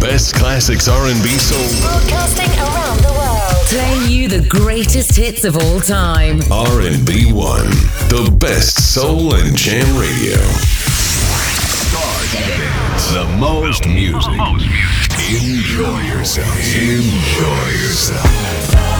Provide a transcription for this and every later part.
best classics R&B soul. Broadcasting around the world. Playing you the greatest hits of all time. R&B 1, the best soul and jam radio. The most music. Enjoy yourself. Enjoy yourself.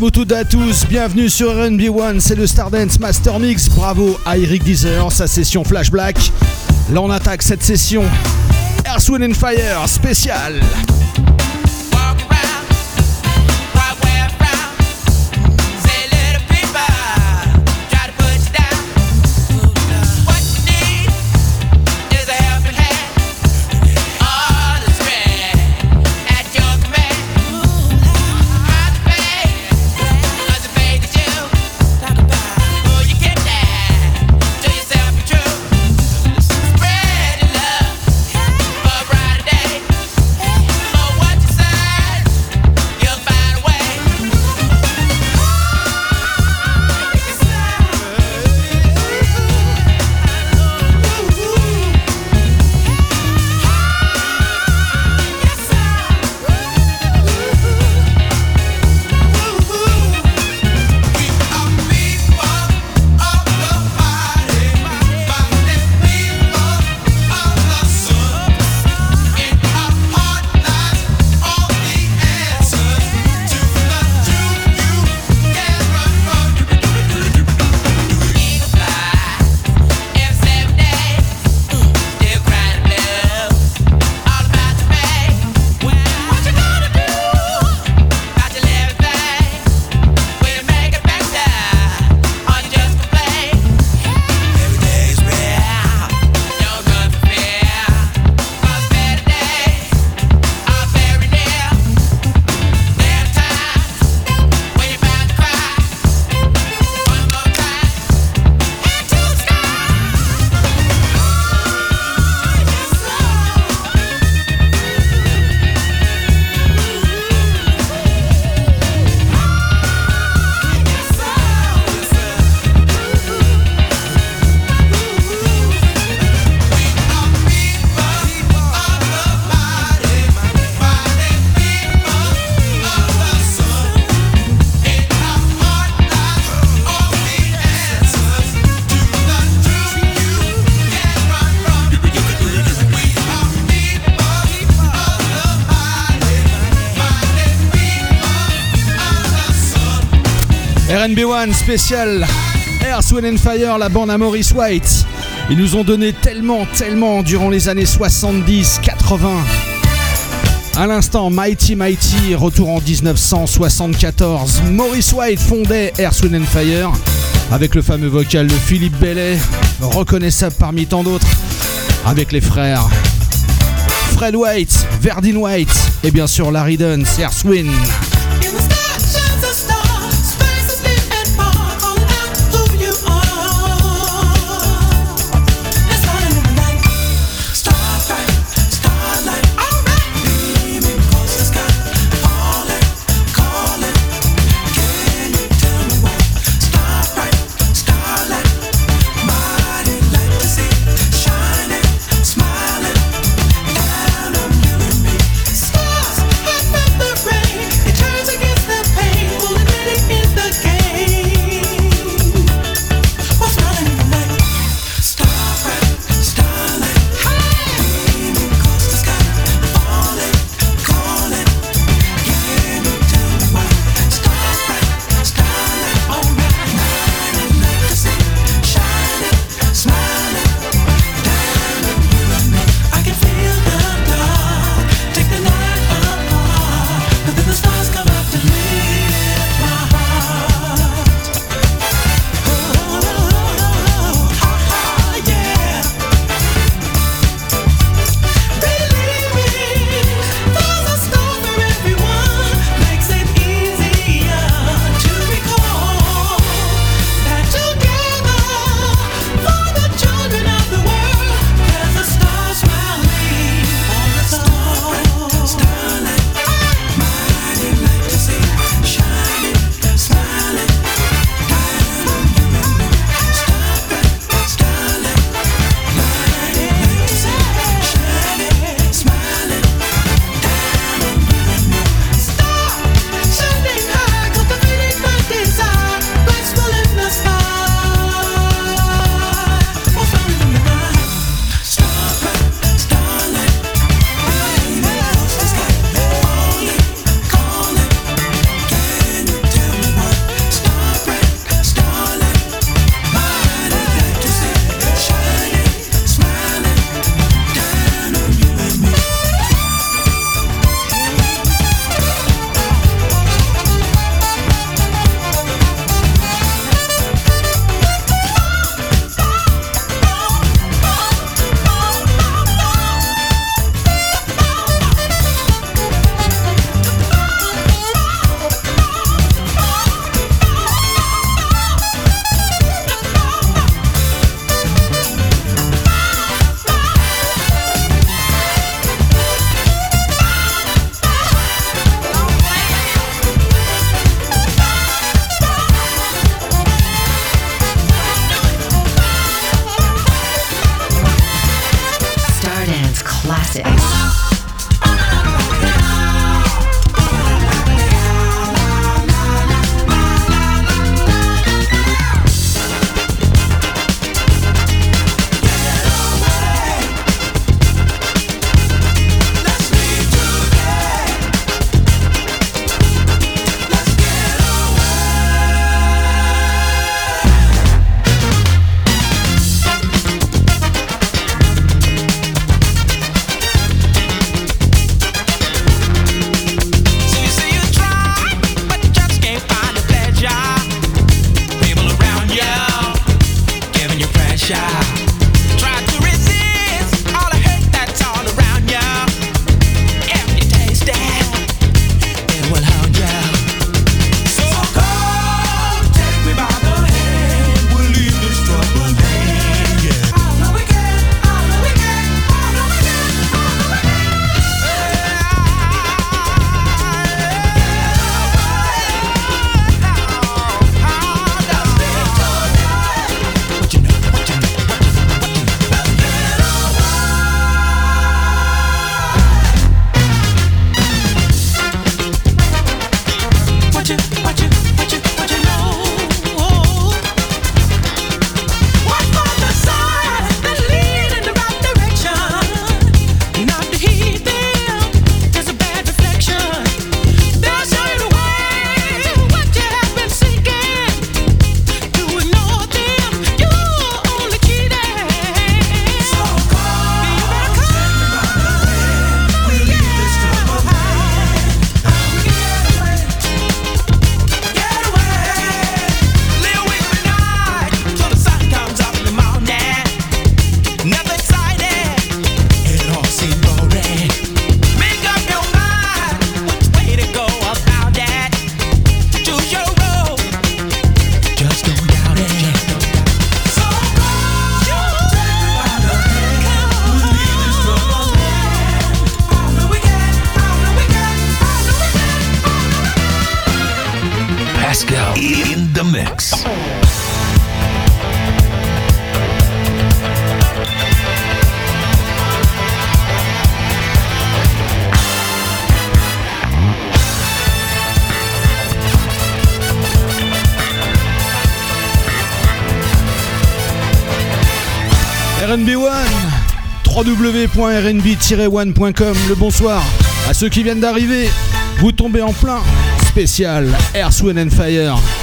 Vous toutes à tous, bienvenue sur RB One, c'est le Stardance Master Mix, bravo à Eric Deezer, sa session Flash Black. Là on attaque cette session Earth, Wind Fire spéciale. RNB1 spécial Air, and Fire, la bande à Maurice White. Ils nous ont donné tellement, tellement durant les années 70, 80. À l'instant, Mighty Mighty, retour en 1974. Maurice White fondait Air, and Fire. avec le fameux vocal de Philippe Bellet, reconnaissable parmi tant d'autres, avec les frères Fred White, Verdine White et bien sûr Larry Dunn, Serre Swin. www.rnb-1.com. Le bonsoir à ceux qui viennent d'arriver. Vous tombez en plein spécial Air, Wind and Fire.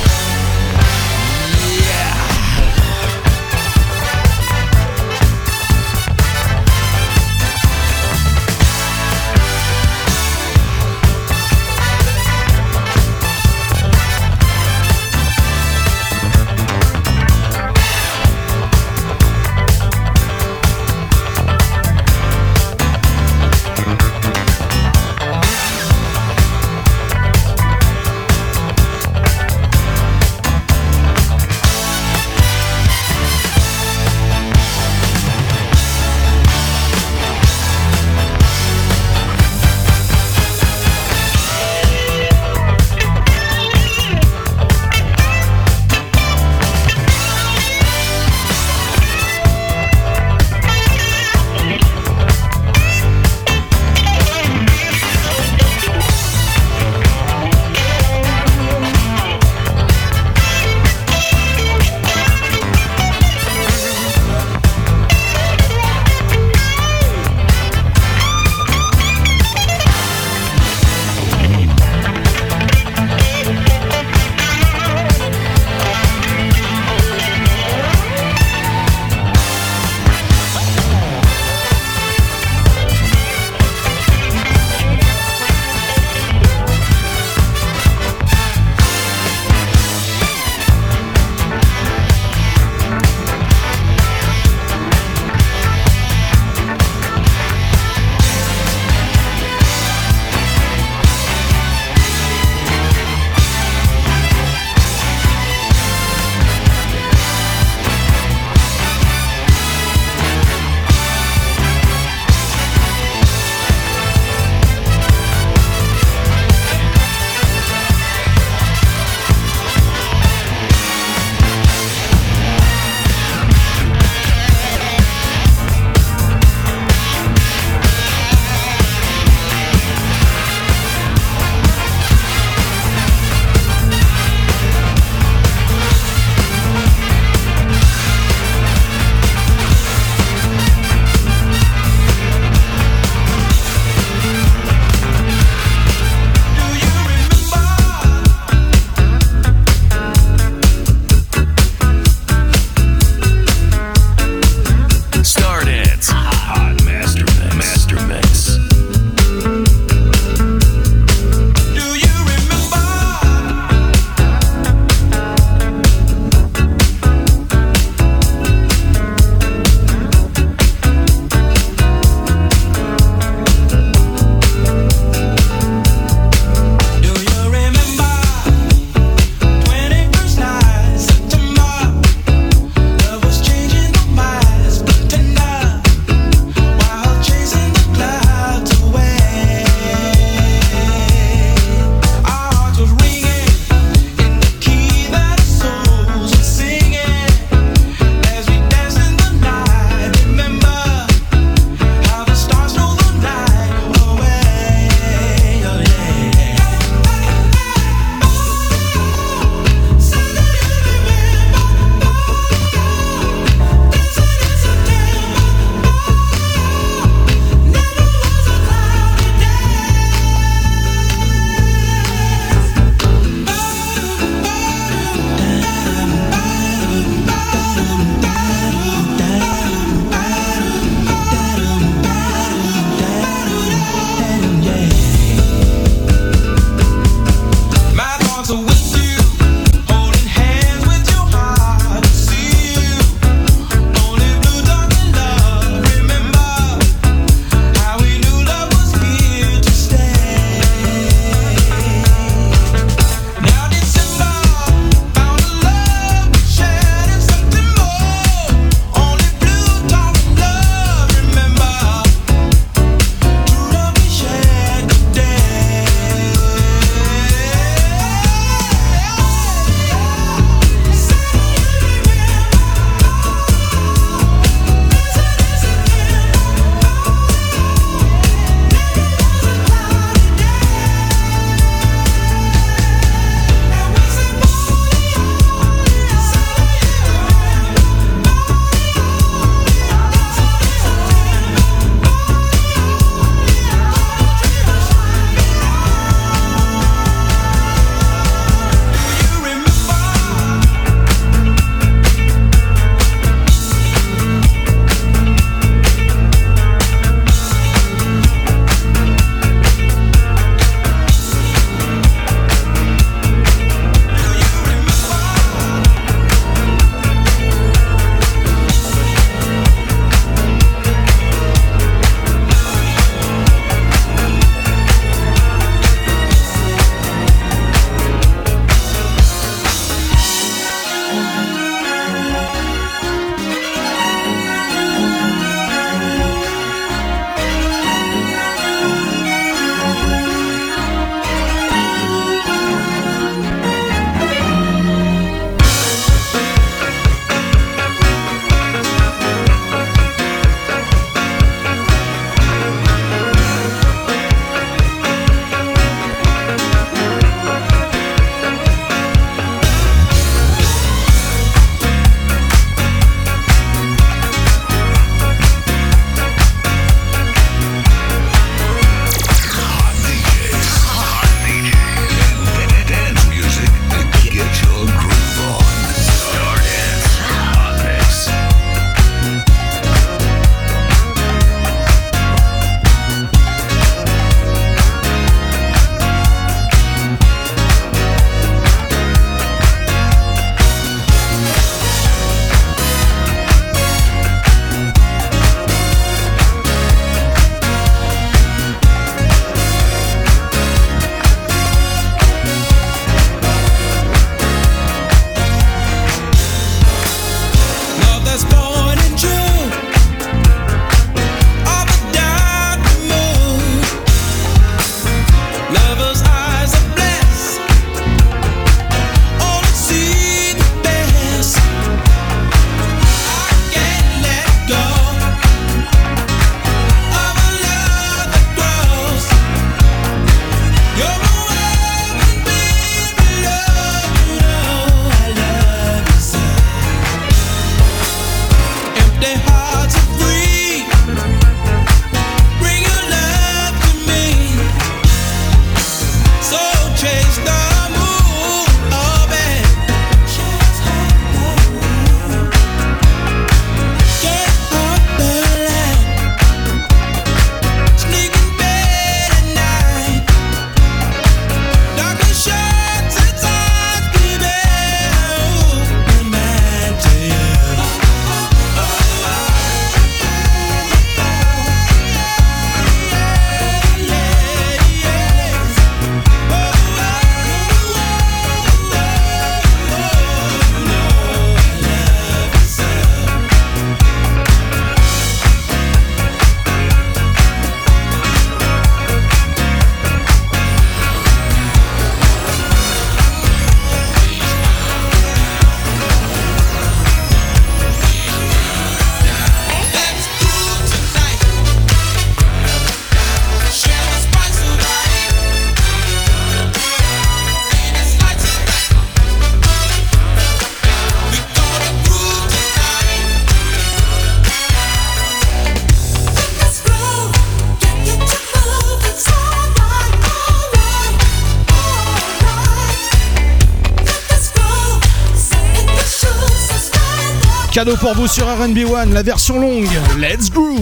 Cadeau pour vous sur RB One, la version longue. Let's groove.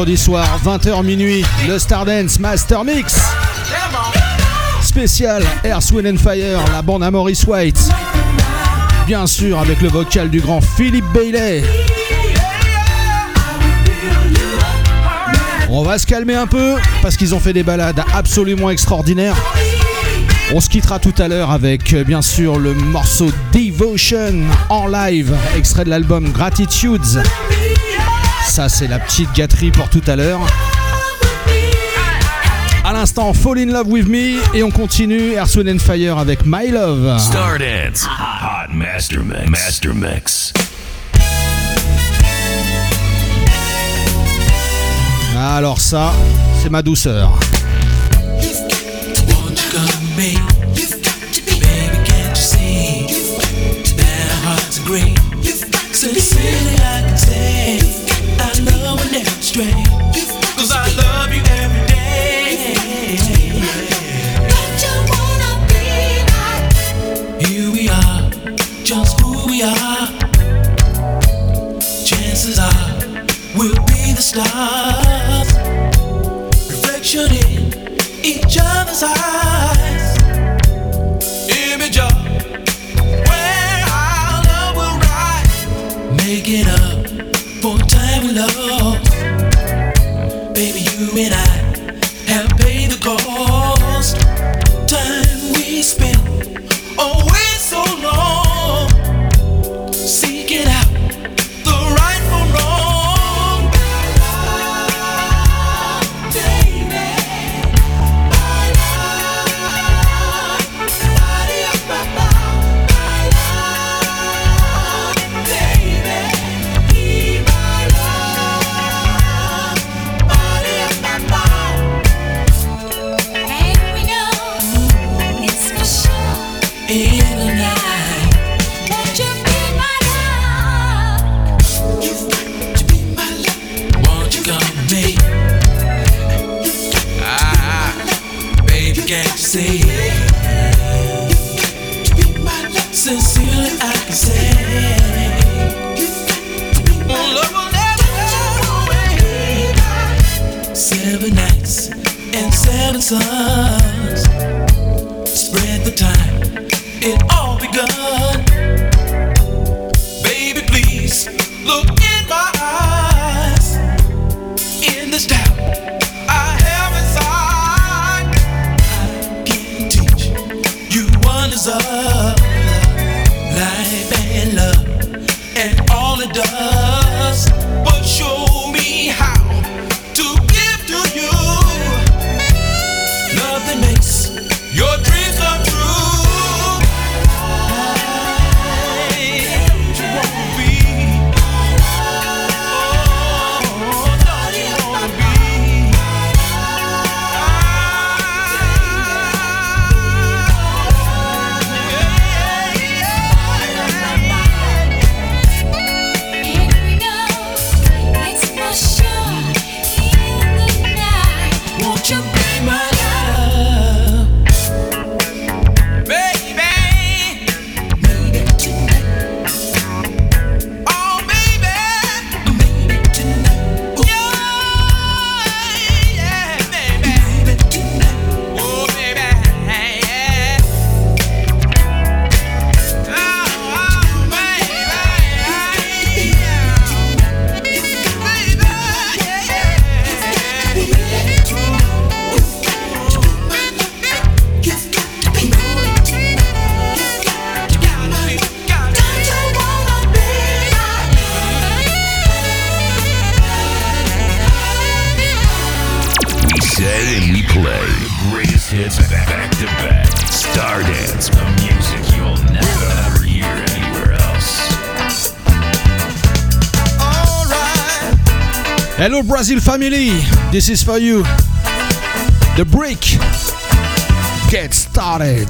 Vendredi soir, 20h minuit, le Stardance Master Mix. Spécial Air, Wind and Fire, la bande à Maurice White. Bien sûr, avec le vocal du grand Philippe Bailey. On va se calmer un peu parce qu'ils ont fait des balades absolument extraordinaires. On se quittera tout à l'heure avec euh, bien sûr le morceau Devotion en live, extrait de l'album Gratitudes. Ça c'est la petite gâterie pour tout à l'heure. À l'instant, Fall in Love with Me et on continue Earth, and Fire avec My Love. Stardance, Hot Master Mix. Master Mix. Alors ça, c'est ma douceur. Family, this is for you. The break. Get started.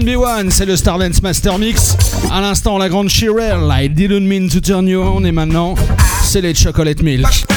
RB1, c'est le Stardance Master Mix. À l'instant, la grande Shirel, I didn't mean to turn you on. Et maintenant, c'est les Chocolate Milk.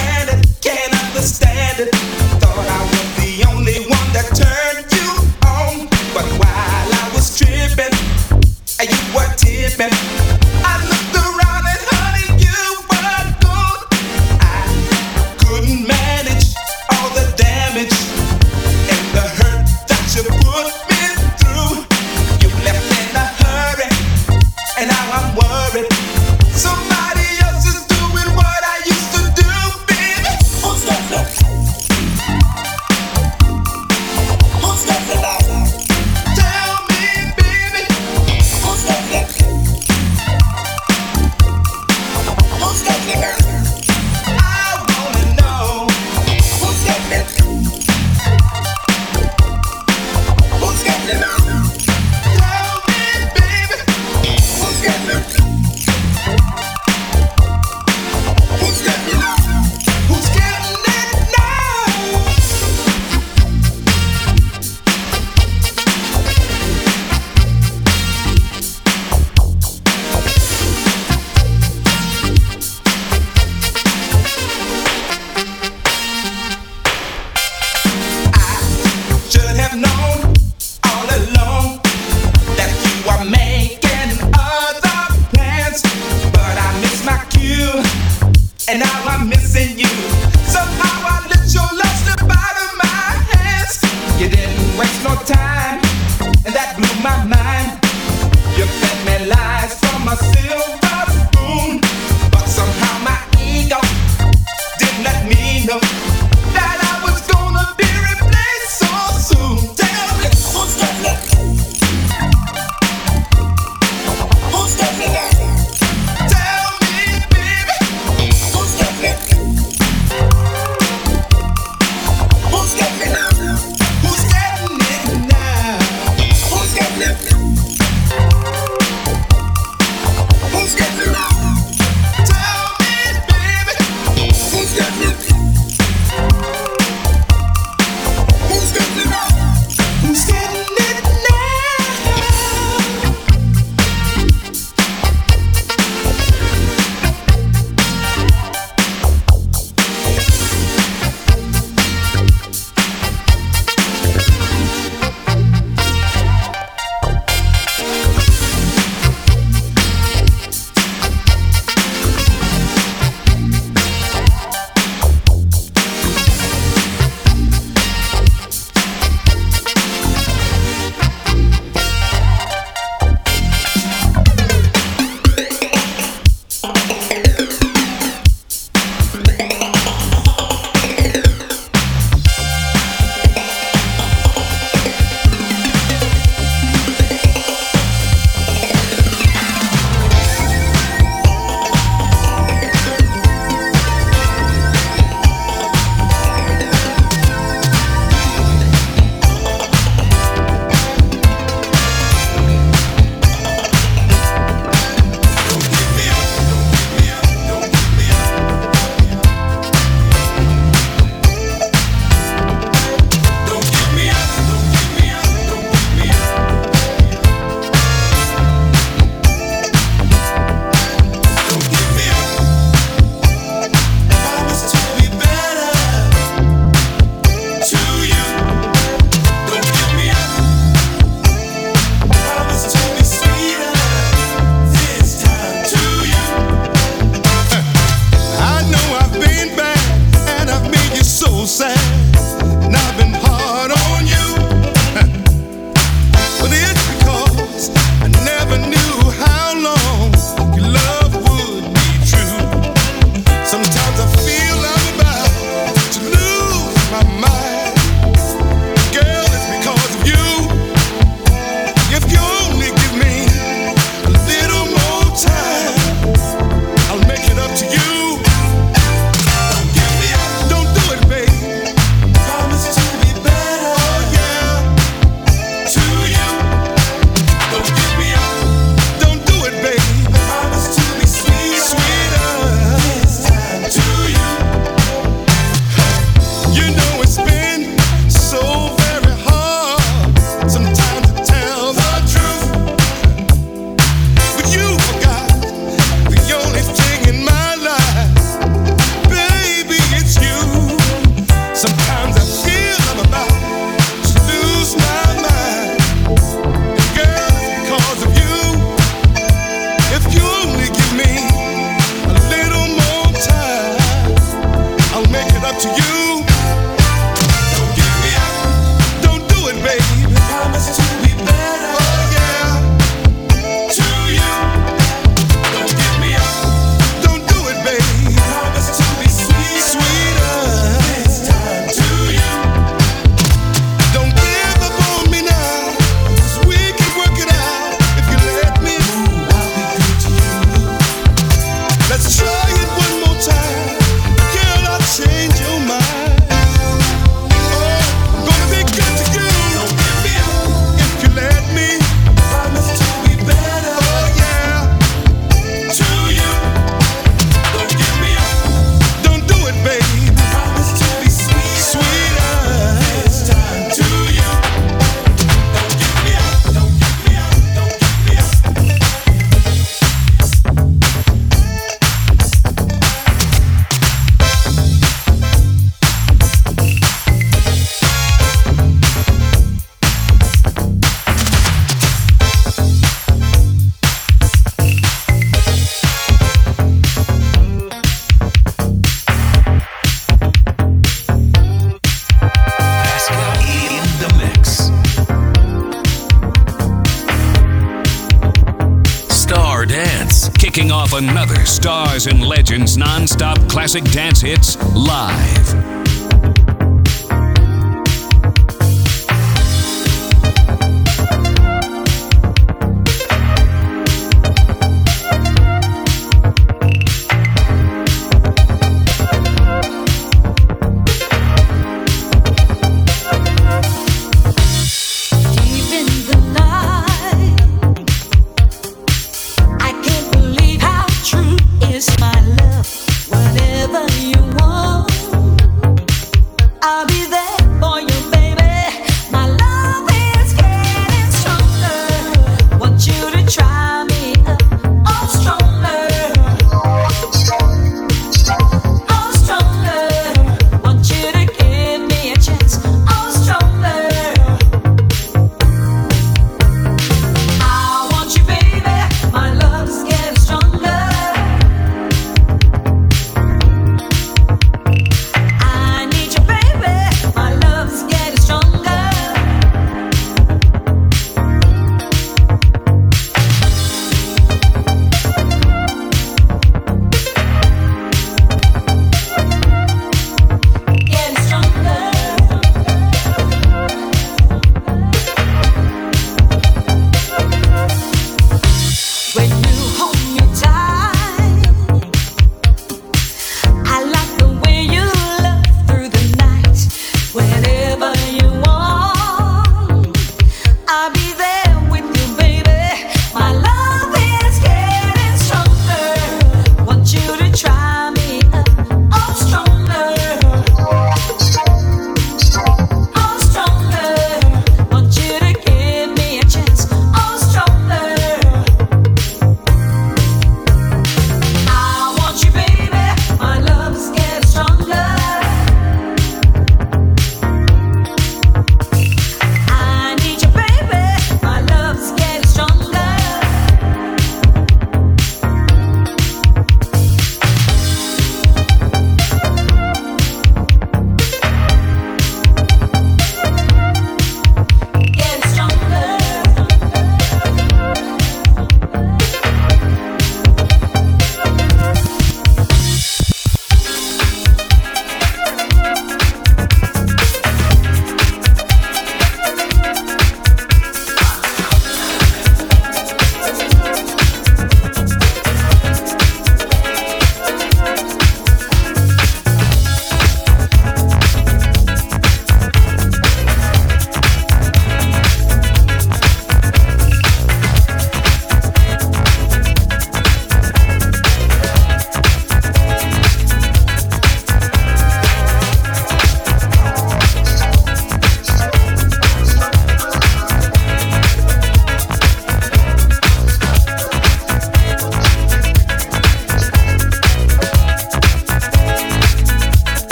Classic dance hits live.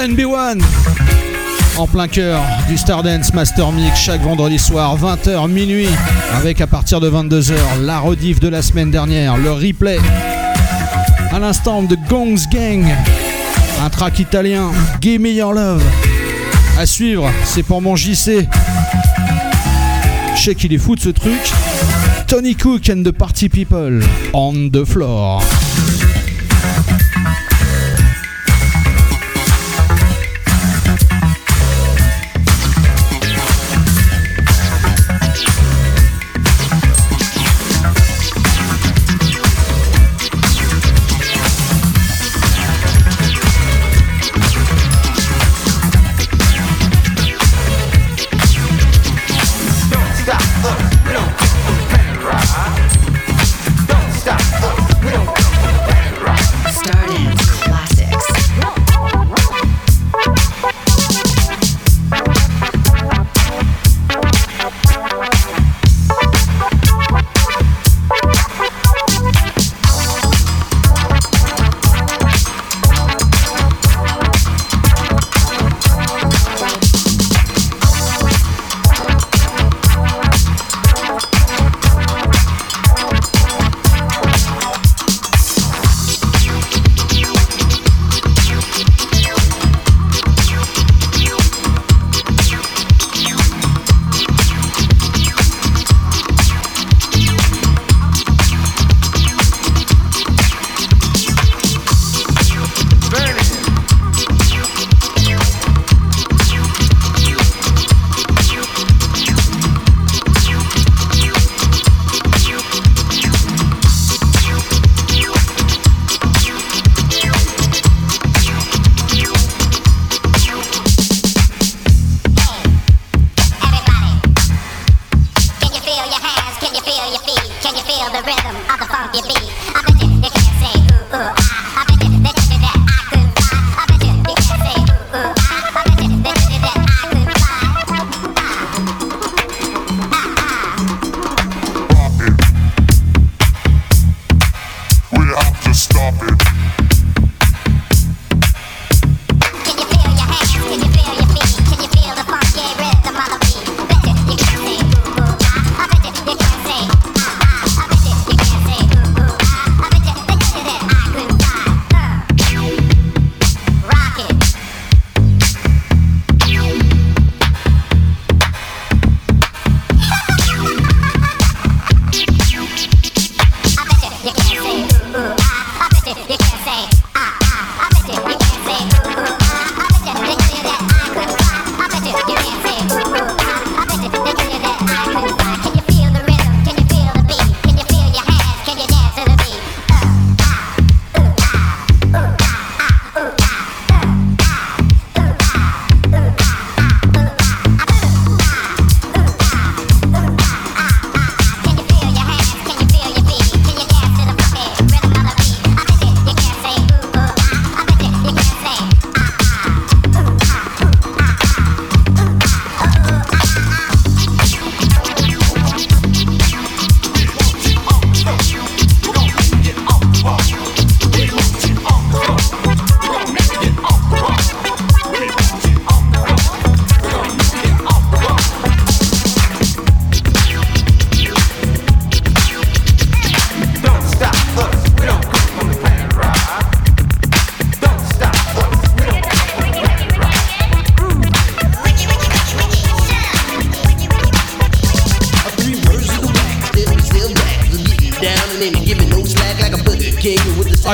NB1 en plein cœur du Stardance Master Mix chaque vendredi soir 20h minuit avec à partir de 22h la rediff de la semaine dernière, le replay à l'instant de Gongs Gang, un track italien, Gimme Your Love. À suivre, c'est pour mon JC. Je sais qu'il est fou de ce truc. Tony Cook and the Party People on the floor.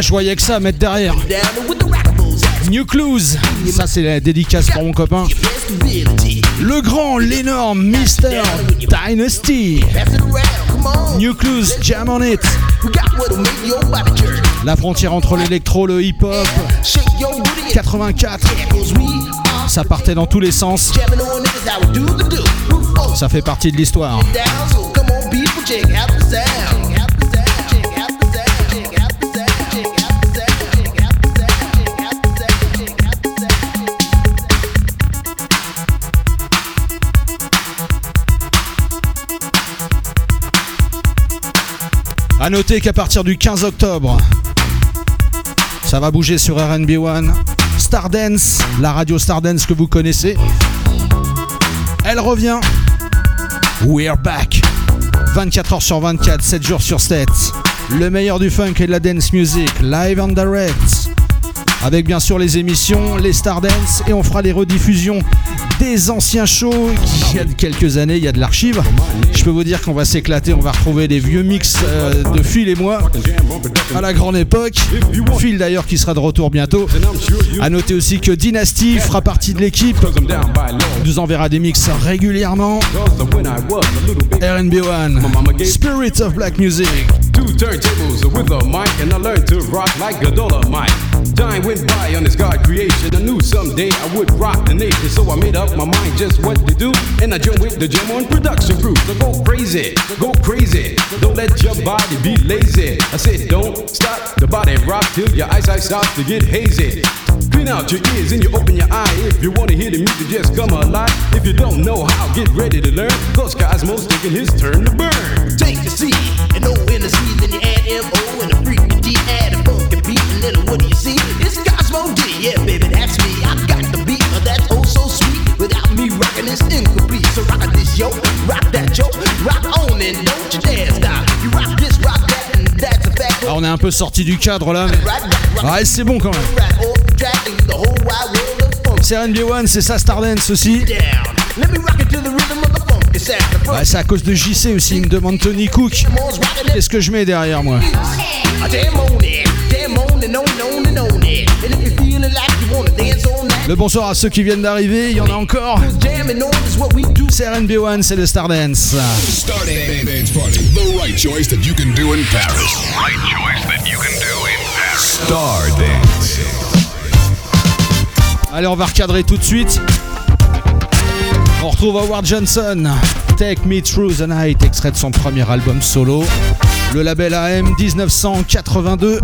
Je voyais que ça mettre derrière. New Clues, ça c'est la dédicace pour mon copain. Le grand, l'énorme Mister Dynasty. New Clues, jam on it. La frontière entre l'électro, le hip-hop. 84. Ça partait dans tous les sens. Ça fait partie de l'histoire. A noter qu'à partir du 15 octobre, ça va bouger sur RB One. Stardance, la radio Stardance que vous connaissez. Elle revient. We're back. 24 heures sur 24, 7 jours sur 7. Le meilleur du funk et de la dance music, live and direct. Avec bien sûr les émissions, les Stardance, et on fera les rediffusions des anciens shows il y a quelques années, il y a de l'archive. Je peux vous dire qu'on va s'éclater, on va retrouver des vieux mix euh, de Phil et moi à la grande époque. Phil d'ailleurs qui sera de retour bientôt. A noter aussi que Dynasty fera partie de l'équipe, nous enverra des mix régulièrement. RB1, Spirit of Black Music. Two turntables with a mic, and I learned to rock like a dollar mic. Time went by on this God creation. I knew someday I would rock the nation, so I made up my mind just what to do. And I joined with the Jam on production crew. So go crazy, go crazy. Don't let your body be lazy. I said, don't stop the body rock till your eyesight starts to get hazy. Clean out your ears and you open your eye. If you wanna hear the music, just come alive. If you don't know how, get ready to learn. Cause Cosmo's taking his turn to burn. Take a seat and O in the C, then you add M-O and a freaky D, add a funky beat, and then what do you see? It's Cosmo D, yeah, baby, that's me. I got the beat, uh, that's oh so sweet. Without me rocking, it's incomplete. So rock this, yo, rock that, yo, rock on and don't you dare stop. You rock this, rock that, and that's a fact. Ah, on est un peu sorti du cadre là, mais c'est bon quand même. C'est RB1, c'est ça Stardance aussi. down. Let me rock it to the C'est à cause de JC aussi, il me demande Tony Cook. Qu'est-ce que je mets derrière moi Le bonsoir à ceux qui viennent d'arriver, il y en a encore. C'est RB1, c'est le Stardance. Stardance. Allez, on va recadrer tout de suite. On retrouve Howard Johnson, Take Me Through the Night, extrait de son premier album solo, le label AM 1982.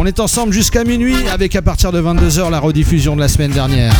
On est ensemble jusqu'à minuit avec à partir de 22h la rediffusion de la semaine dernière.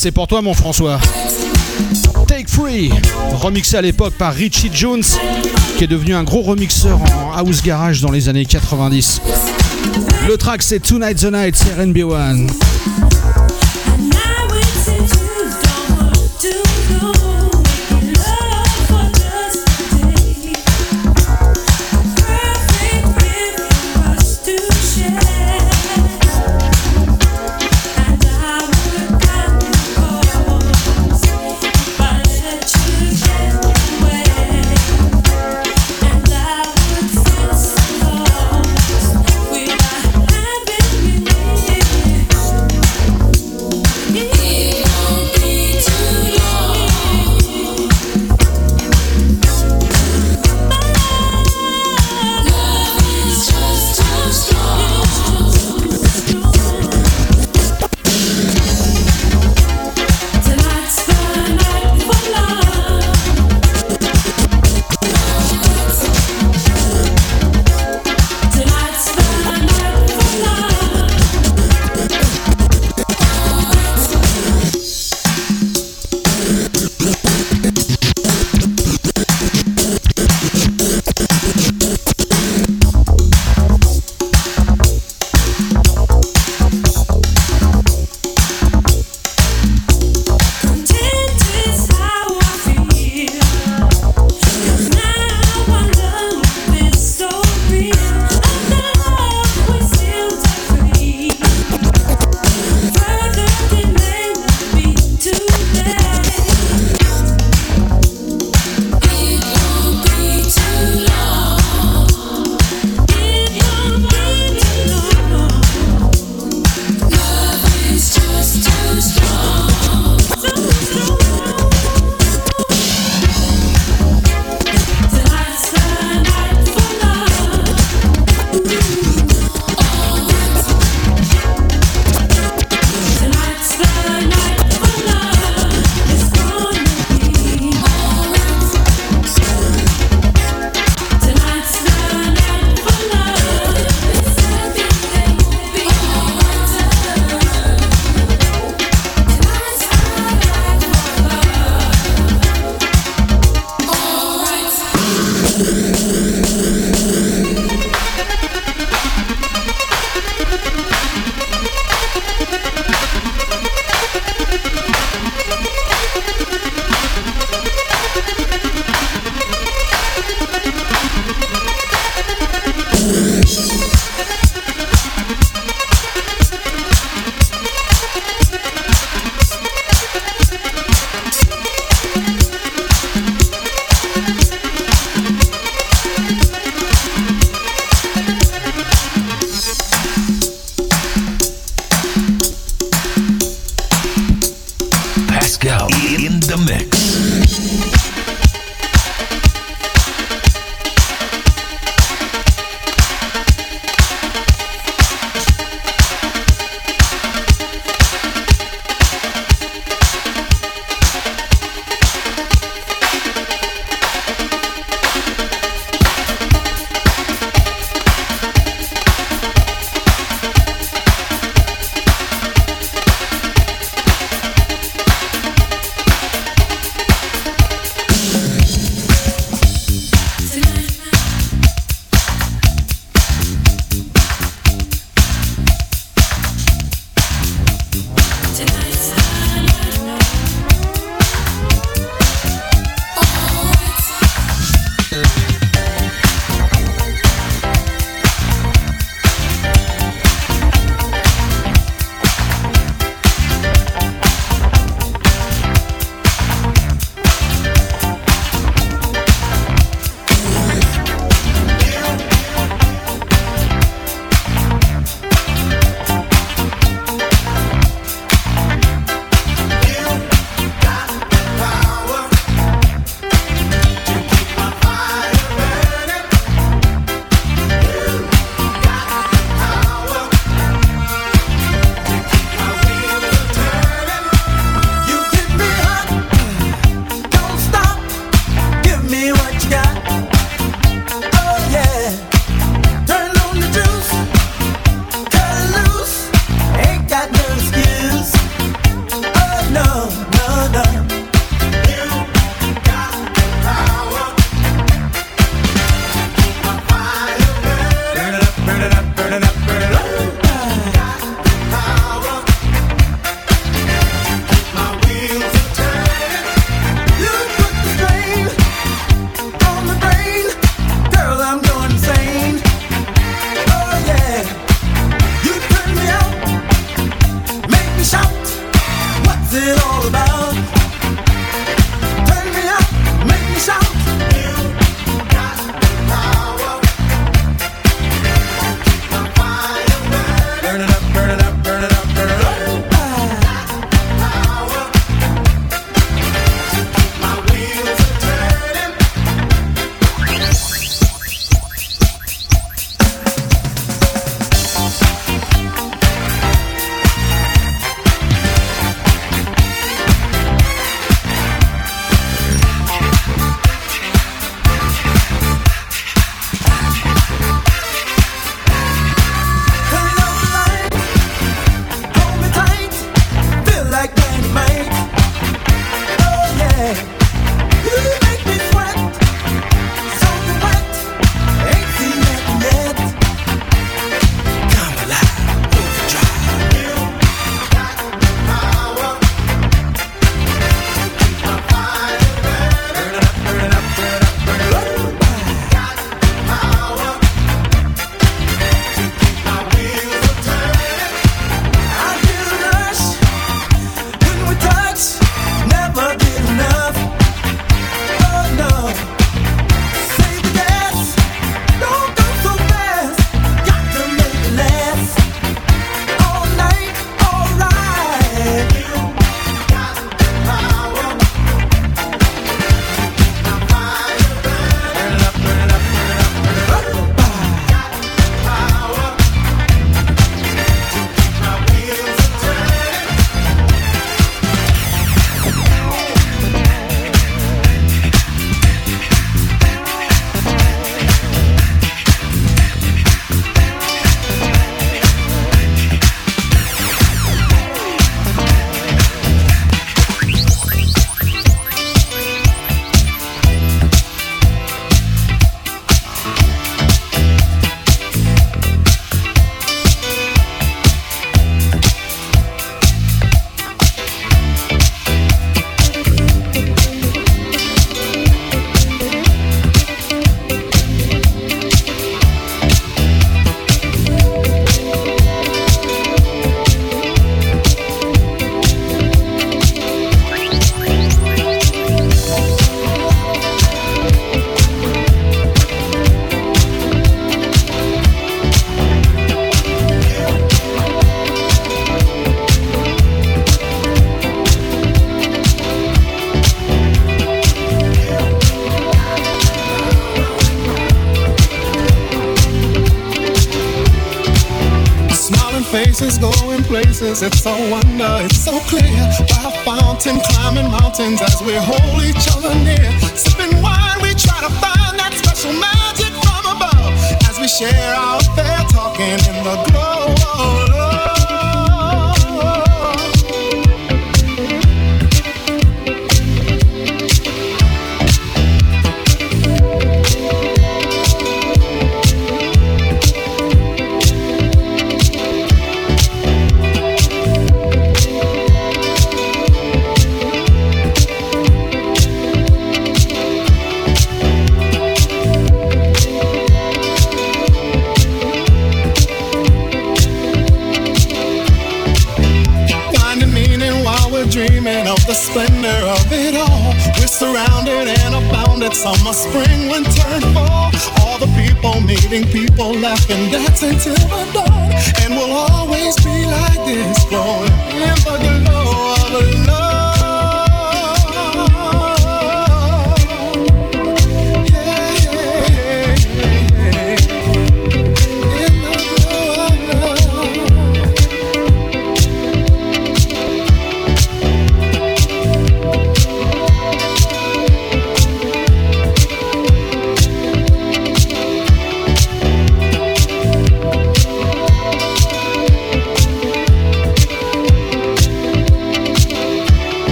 c'est pour toi, mon François. Take Free, remixé à l'époque par Richie Jones, qui est devenu un gros remixeur en house garage dans les années 90. Le track, c'est Tonight the Night, c'est RNB1. places. It's so wonder, it's so clear. By a fountain, climbing mountains as we hold.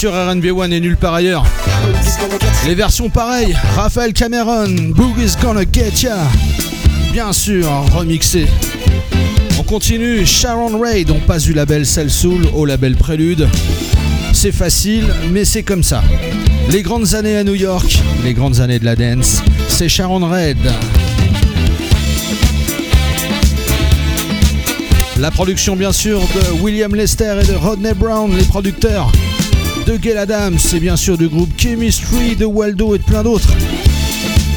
Sur RNB One et nulle part ailleurs. Les versions pareilles, Raphaël Cameron, Boogie's Gonna Get Ya. Bien sûr, remixé. On continue, Sharon Raid, on passe du label Cell Soul au label Prélude. C'est facile, mais c'est comme ça. Les grandes années à New York, les grandes années de la dance, c'est Sharon Raid. La production bien sûr de William Lester et de Rodney Brown, les producteurs de Gail Adams, c'est bien sûr du groupe Chemistry de Waldo et de plein d'autres.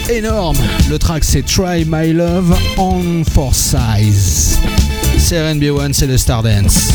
Énorme Le track c'est Try My Love on For Size. C'est RB1, c'est le Stardance.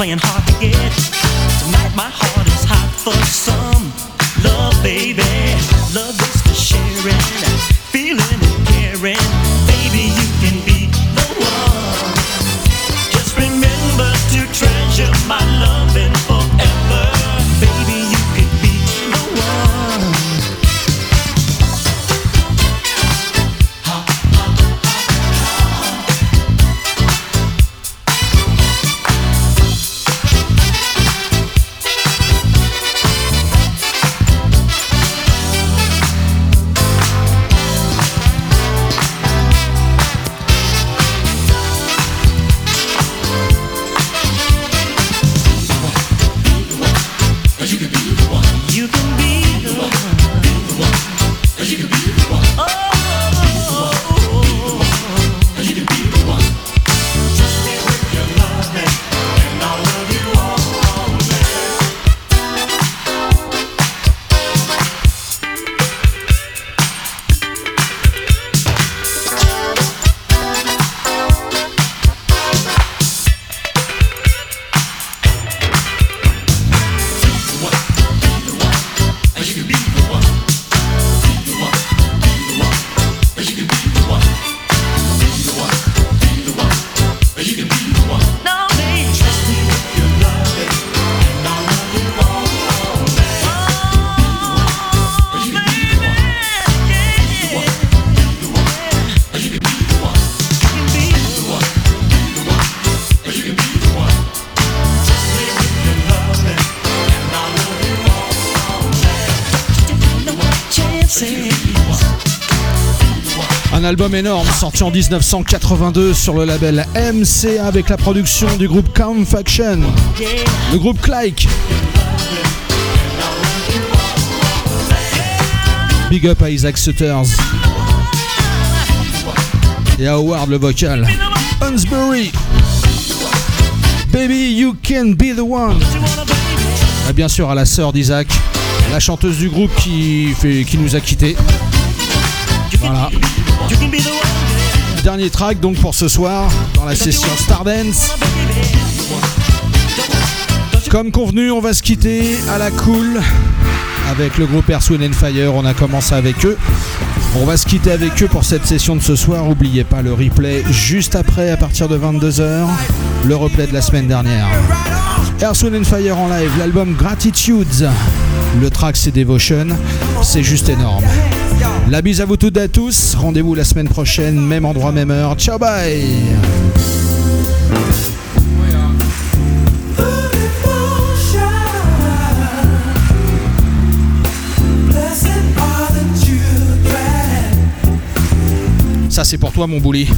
Playing hard to get. Tonight my heart is hot for some album énorme sorti en 1982 sur le label MCA avec la production du groupe Calm Faction, le groupe Clyke. Big up à Isaac Sutters et à Howard le vocal. Hunsbury. Baby, you can be the one. Et bien sûr à la sœur d'Isaac, la chanteuse du groupe qui, fait, qui nous a quittés. Voilà. Dernier track donc pour ce soir dans la session Stardance. Comme convenu, on va se quitter à la cool avec le groupe Earth, Wind and Fire. On a commencé avec eux. On va se quitter avec eux pour cette session de ce soir. N'oubliez pas le replay juste après, à partir de 22h, le replay de la semaine dernière. Earth, Wind and Fire en live, l'album Gratitudes. Le track c'est Devotion. C'est juste énorme. La bise à vous toutes et à tous. Rendez-vous la semaine prochaine, même endroit, même heure. Ciao, bye! Ça, c'est pour toi, mon bouli.